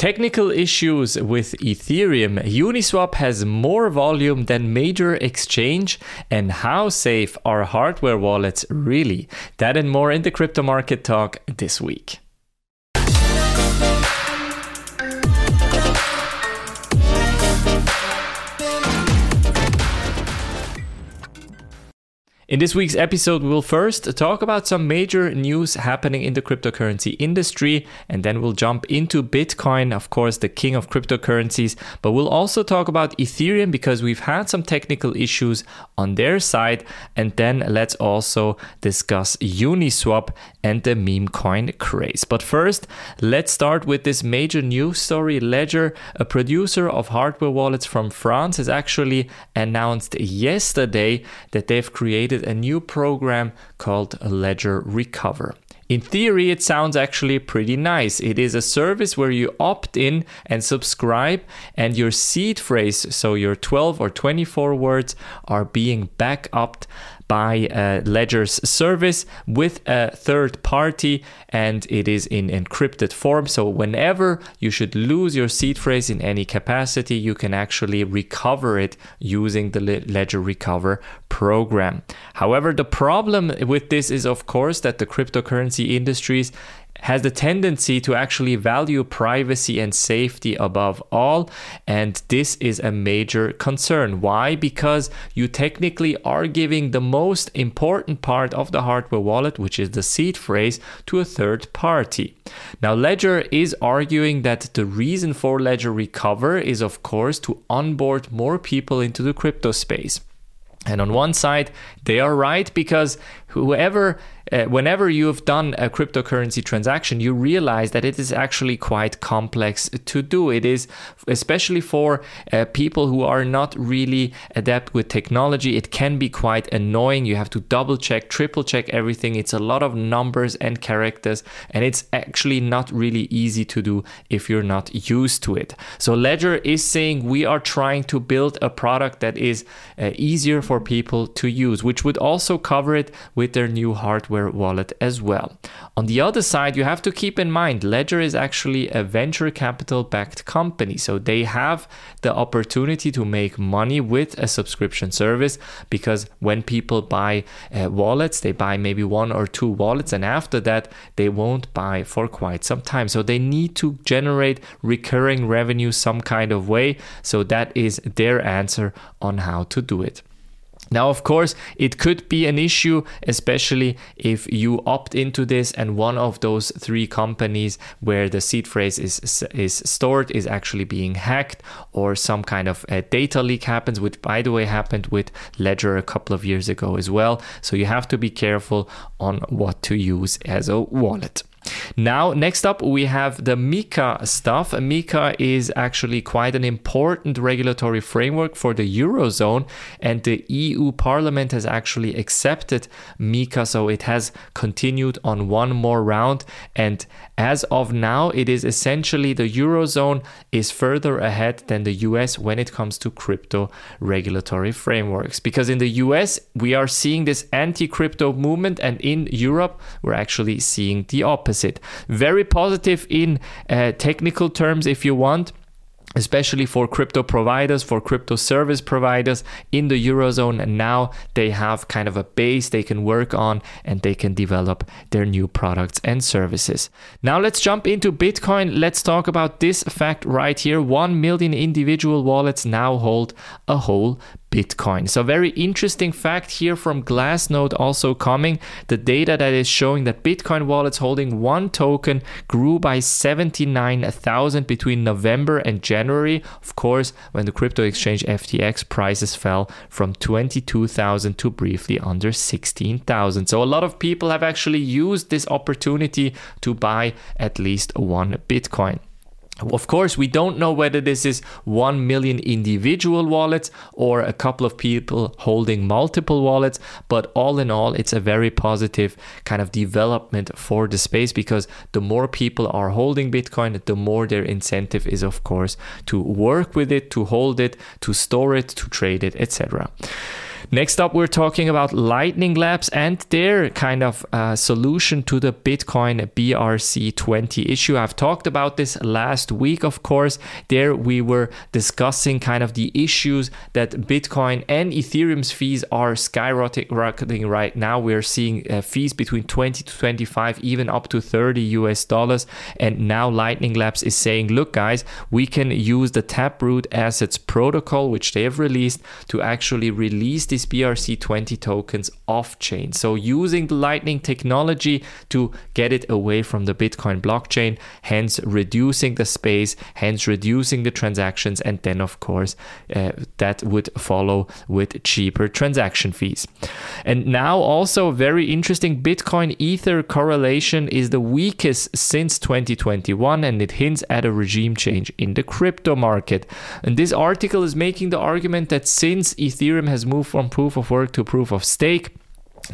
Technical issues with Ethereum. Uniswap has more volume than major exchange. And how safe are hardware wallets really? That and more in the crypto market talk this week. In this week's episode, we'll first talk about some major news happening in the cryptocurrency industry, and then we'll jump into Bitcoin, of course, the king of cryptocurrencies. But we'll also talk about Ethereum because we've had some technical issues on their side. And then let's also discuss Uniswap and the meme coin craze. But first, let's start with this major news story. Ledger, a producer of hardware wallets from France, has actually announced yesterday that they've created created a new program called Ledger Recover. In theory, it sounds actually pretty nice. It is a service where you opt in and subscribe, and your seed phrase, so your 12 or 24 words, are being backed by a Ledger's service with a third party and it is in encrypted form. So, whenever you should lose your seed phrase in any capacity, you can actually recover it using the Ledger Recover program. However, the problem with this is, of course, that the cryptocurrency industries has the tendency to actually value privacy and safety above all. And this is a major concern. Why? Because you technically are giving the most important part of the hardware wallet, which is the seed phrase, to a third party. Now, Ledger is arguing that the reason for Ledger Recover is, of course, to onboard more people into the crypto space. And on one side, they are right because whoever uh, whenever you've done a cryptocurrency transaction, you realize that it is actually quite complex to do. It is, especially for uh, people who are not really adept with technology, it can be quite annoying. You have to double check, triple check everything. It's a lot of numbers and characters, and it's actually not really easy to do if you're not used to it. So, Ledger is saying we are trying to build a product that is uh, easier for people to use, which would also cover it with their new hardware hardware wallet as well. On the other side, you have to keep in mind Ledger is actually a venture capital backed company. So they have the opportunity to make money with a subscription service because when people buy uh, wallets, they buy maybe one or two wallets, and after that, they won't buy for quite some time. So they need to generate recurring revenue some kind of way. So that is their answer on how to do it. Now, of course, it could be an issue, especially if you opt into this and one of those three companies where the seed phrase is, is stored is actually being hacked or some kind of uh, data leak happens, which, by the way, happened with Ledger a couple of years ago as well. So you have to be careful on what to use as a wallet. Now, next up, we have the MiCA stuff. MiCA is actually quite an important regulatory framework for the Eurozone, and the EU Parliament has actually accepted MiCA, so it has continued on one more round. And as of now, it is essentially the Eurozone is further ahead than the US when it comes to crypto regulatory frameworks. Because in the US, we are seeing this anti crypto movement, and in Europe, we're actually seeing the opposite opposite. Very positive in uh, technical terms, if you want especially for crypto providers, for crypto service providers in the Eurozone. And now they have kind of a base they can work on and they can develop their new products and services. Now let's jump into Bitcoin. Let's talk about this fact right here 1 million individual wallets now hold a whole Bitcoin. So, very interesting fact here from Glassnode also coming the data that is showing that Bitcoin wallets holding one token grew by 79,000 between November and January. Of course, when the crypto exchange FTX prices fell from 22,000 to briefly under 16,000. So, a lot of people have actually used this opportunity to buy at least one Bitcoin. Of course, we don't know whether this is 1 million individual wallets or a couple of people holding multiple wallets, but all in all, it's a very positive kind of development for the space because the more people are holding Bitcoin, the more their incentive is, of course, to work with it, to hold it, to store it, to trade it, etc. Next up, we're talking about Lightning Labs and their kind of uh, solution to the Bitcoin BRC20 issue. I've talked about this last week, of course. There we were discussing kind of the issues that Bitcoin and Ethereum's fees are skyrocketing right now. We're seeing uh, fees between 20 to 25, even up to 30 US dollars. And now Lightning Labs is saying, look, guys, we can use the Taproot Assets protocol, which they have released, to actually release these BRC20 tokens off chain. So, using the Lightning technology to get it away from the Bitcoin blockchain, hence reducing the space, hence reducing the transactions, and then, of course, uh, that would follow with cheaper transaction fees. And now, also very interesting Bitcoin Ether correlation is the weakest since 2021, and it hints at a regime change in the crypto market. And this article is making the argument that since Ethereum has moved from proof of work to proof of stake,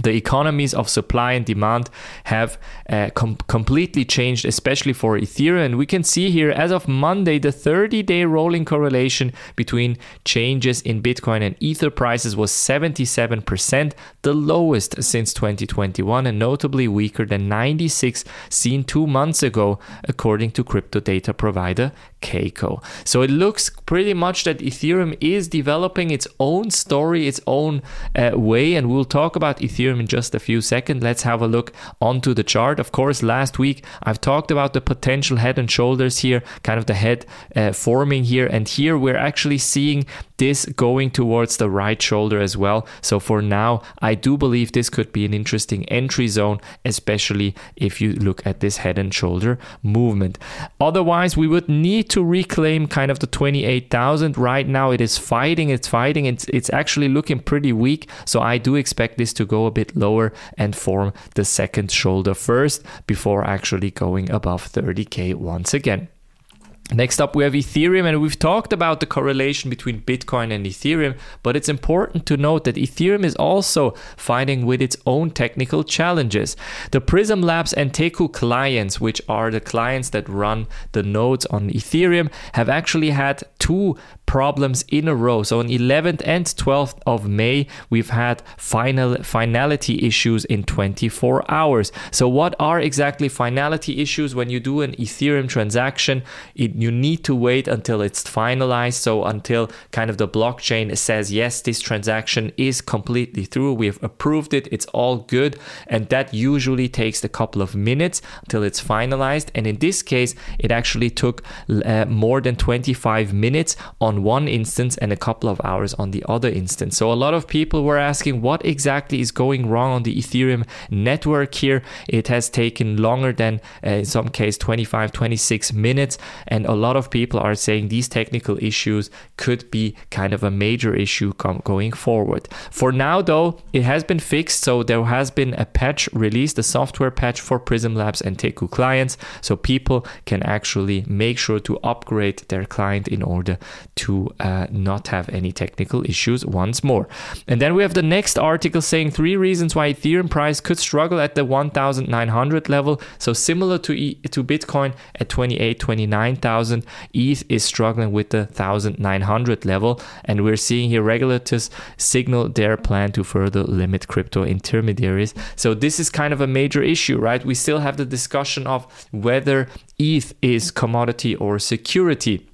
the economies of supply and demand have uh, com- completely changed, especially for Ethereum. And we can see here, as of Monday, the 30 day rolling correlation between changes in Bitcoin and Ether prices was 77%, the lowest since 2021, and notably weaker than 96 seen two months ago, according to crypto data provider Kaiko. So it looks pretty much that Ethereum is developing its own story, its own uh, way, and we'll talk about Ethereum in just a few seconds. Let's have a look onto the chart. Of course, last week I've talked about the potential head and shoulders here, kind of the head uh, forming here, and here we're actually seeing this going towards the right shoulder as well. So for now, I do believe this could be an interesting entry zone, especially if you look at this head and shoulder movement. Otherwise, we would need to reclaim kind of the 28,000. Right now, it is fighting, it's fighting, it's, it's actually looking pretty weak. So I do expect this to go a bit lower and form the second shoulder first before actually going above 30k once again. Next up, we have Ethereum, and we've talked about the correlation between Bitcoin and Ethereum, but it's important to note that Ethereum is also fighting with its own technical challenges. The Prysm Labs and Teku clients, which are the clients that run the nodes on Ethereum, have actually had two problems in a row. So on 11th and 12th of May, we've had final finality issues in 24 hours. So what are exactly finality issues when you do an Ethereum transaction? It, you need to wait until it's finalized. So until kind of the blockchain says yes, this transaction is completely through. We've approved it. It's all good, and that usually takes a couple of minutes until it's finalized. And in this case, it actually took uh, more than 25 minutes on on one instance and a couple of hours on the other instance. So a lot of people were asking what exactly is going wrong on the Ethereum network here. It has taken longer than uh, in some case 25 26 minutes and a lot of people are saying these technical issues could be kind of a major issue going forward. For now though, it has been fixed so there has been a patch released, a software patch for Prysm Labs and Teku clients so people can actually make sure to upgrade their client in order to to uh, not have any technical issues once more. And then we have the next article saying three reasons why Ethereum price could struggle at the 1900 level. So similar to e- to Bitcoin at 28, 29,000, ETH is struggling with the 1900 level. And we're seeing here regulators signal their plan to further limit crypto intermediaries. So this is kind of a major issue, right? We still have the discussion of whether ETH is commodity or security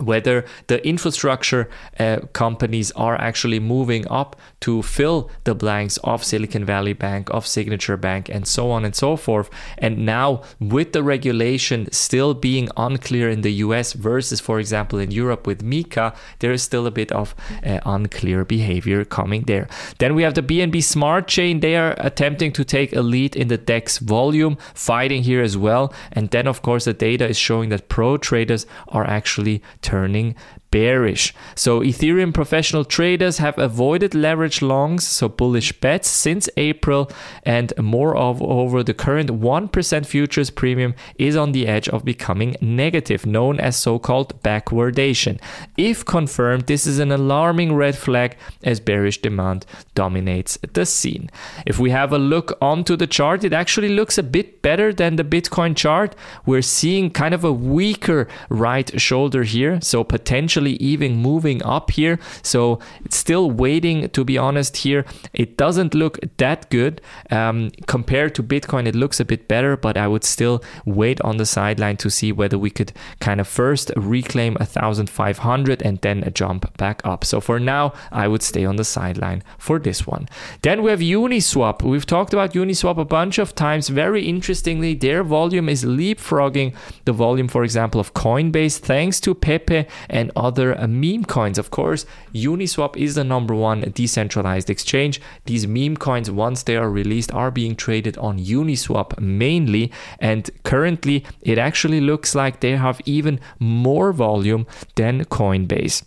whether the infrastructure uh, companies are actually moving up to fill the blanks of Silicon Valley Bank, of Signature Bank, and so on and so forth. And now, with the regulation still being unclear in the US versus, for example, in Europe with MiCA, there is still a bit of uh, unclear behavior coming there. Then we have the BNB Smart Chain. They are attempting to take a lead in the DEX volume, fighting here as well. And then, of course, the data is showing that pro traders are actually turning bearish. So Ethereum professional traders have avoided leverage longs, so bullish bets since April, and moreover, the current 1% futures premium is on the edge of becoming negative, known as so-called backwardation. If confirmed, this is an alarming red flag as bearish demand dominates the scene. If we have a look onto the chart, it actually looks a bit better than the Bitcoin chart. We're seeing kind of a weaker right shoulder here, so potential even moving up here. So it's still waiting, to be honest, here. It doesn't look that good. Um, compared to Bitcoin, it looks a bit better, but I would still wait on the sideline to see whether we could kind of first reclaim 1,500 and then a jump back up. So for now, I would stay on the sideline for this one. Then we have Uniswap. We've talked about Uniswap a bunch of times. Very interestingly, their volume is leapfrogging the volume, for example, of Coinbase, thanks to Pepe and other uh, meme coins. Of course, Uniswap is the number one decentralized exchange. These meme coins, once they are released, are being traded on Uniswap mainly. And currently, it actually looks like they have even more volume than Coinbase.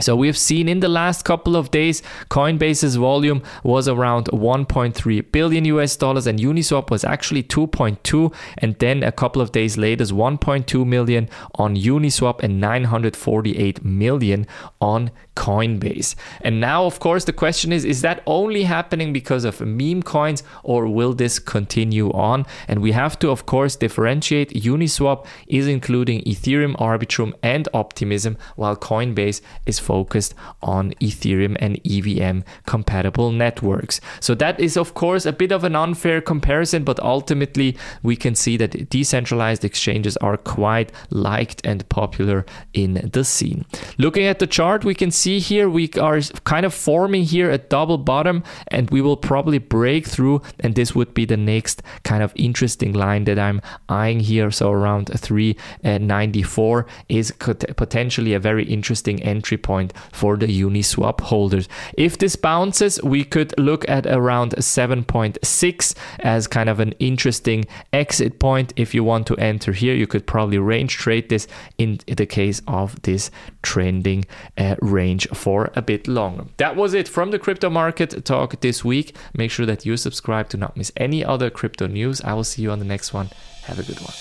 So we've seen in the last couple of days, Coinbase's volume was around 1.3 billion US dollars, and Uniswap was actually 2.2, and then a couple of days later, 1.2 million on Uniswap and 948 million on Coinbase. And now, of course, the question is: Is that only happening because of meme coins, or will this continue on? And we have to, of course, differentiate. Uniswap is including Ethereum, Arbitrum, and Optimism, while Coinbase is focused on Ethereum and EVM compatible networks. So that is, of course, a bit of an unfair comparison, but ultimately we can see that decentralized exchanges are quite liked and popular in the scene. Looking at the chart, we can see here we are kind of forming here a double bottom and we will probably break through and this would be the next kind of interesting line that I'm eyeing here. So around 394 is potentially a very interesting entry point point for the Uniswap holders. If this bounces, we could look at around 7.6 as kind of an interesting exit point. If you want to enter here, you could probably range trade this in the case of this trending uh, range for a bit longer. That was it from the crypto market talk this week. Make sure that you subscribe to not miss any other crypto news. I will see you on the next one. Have a good one.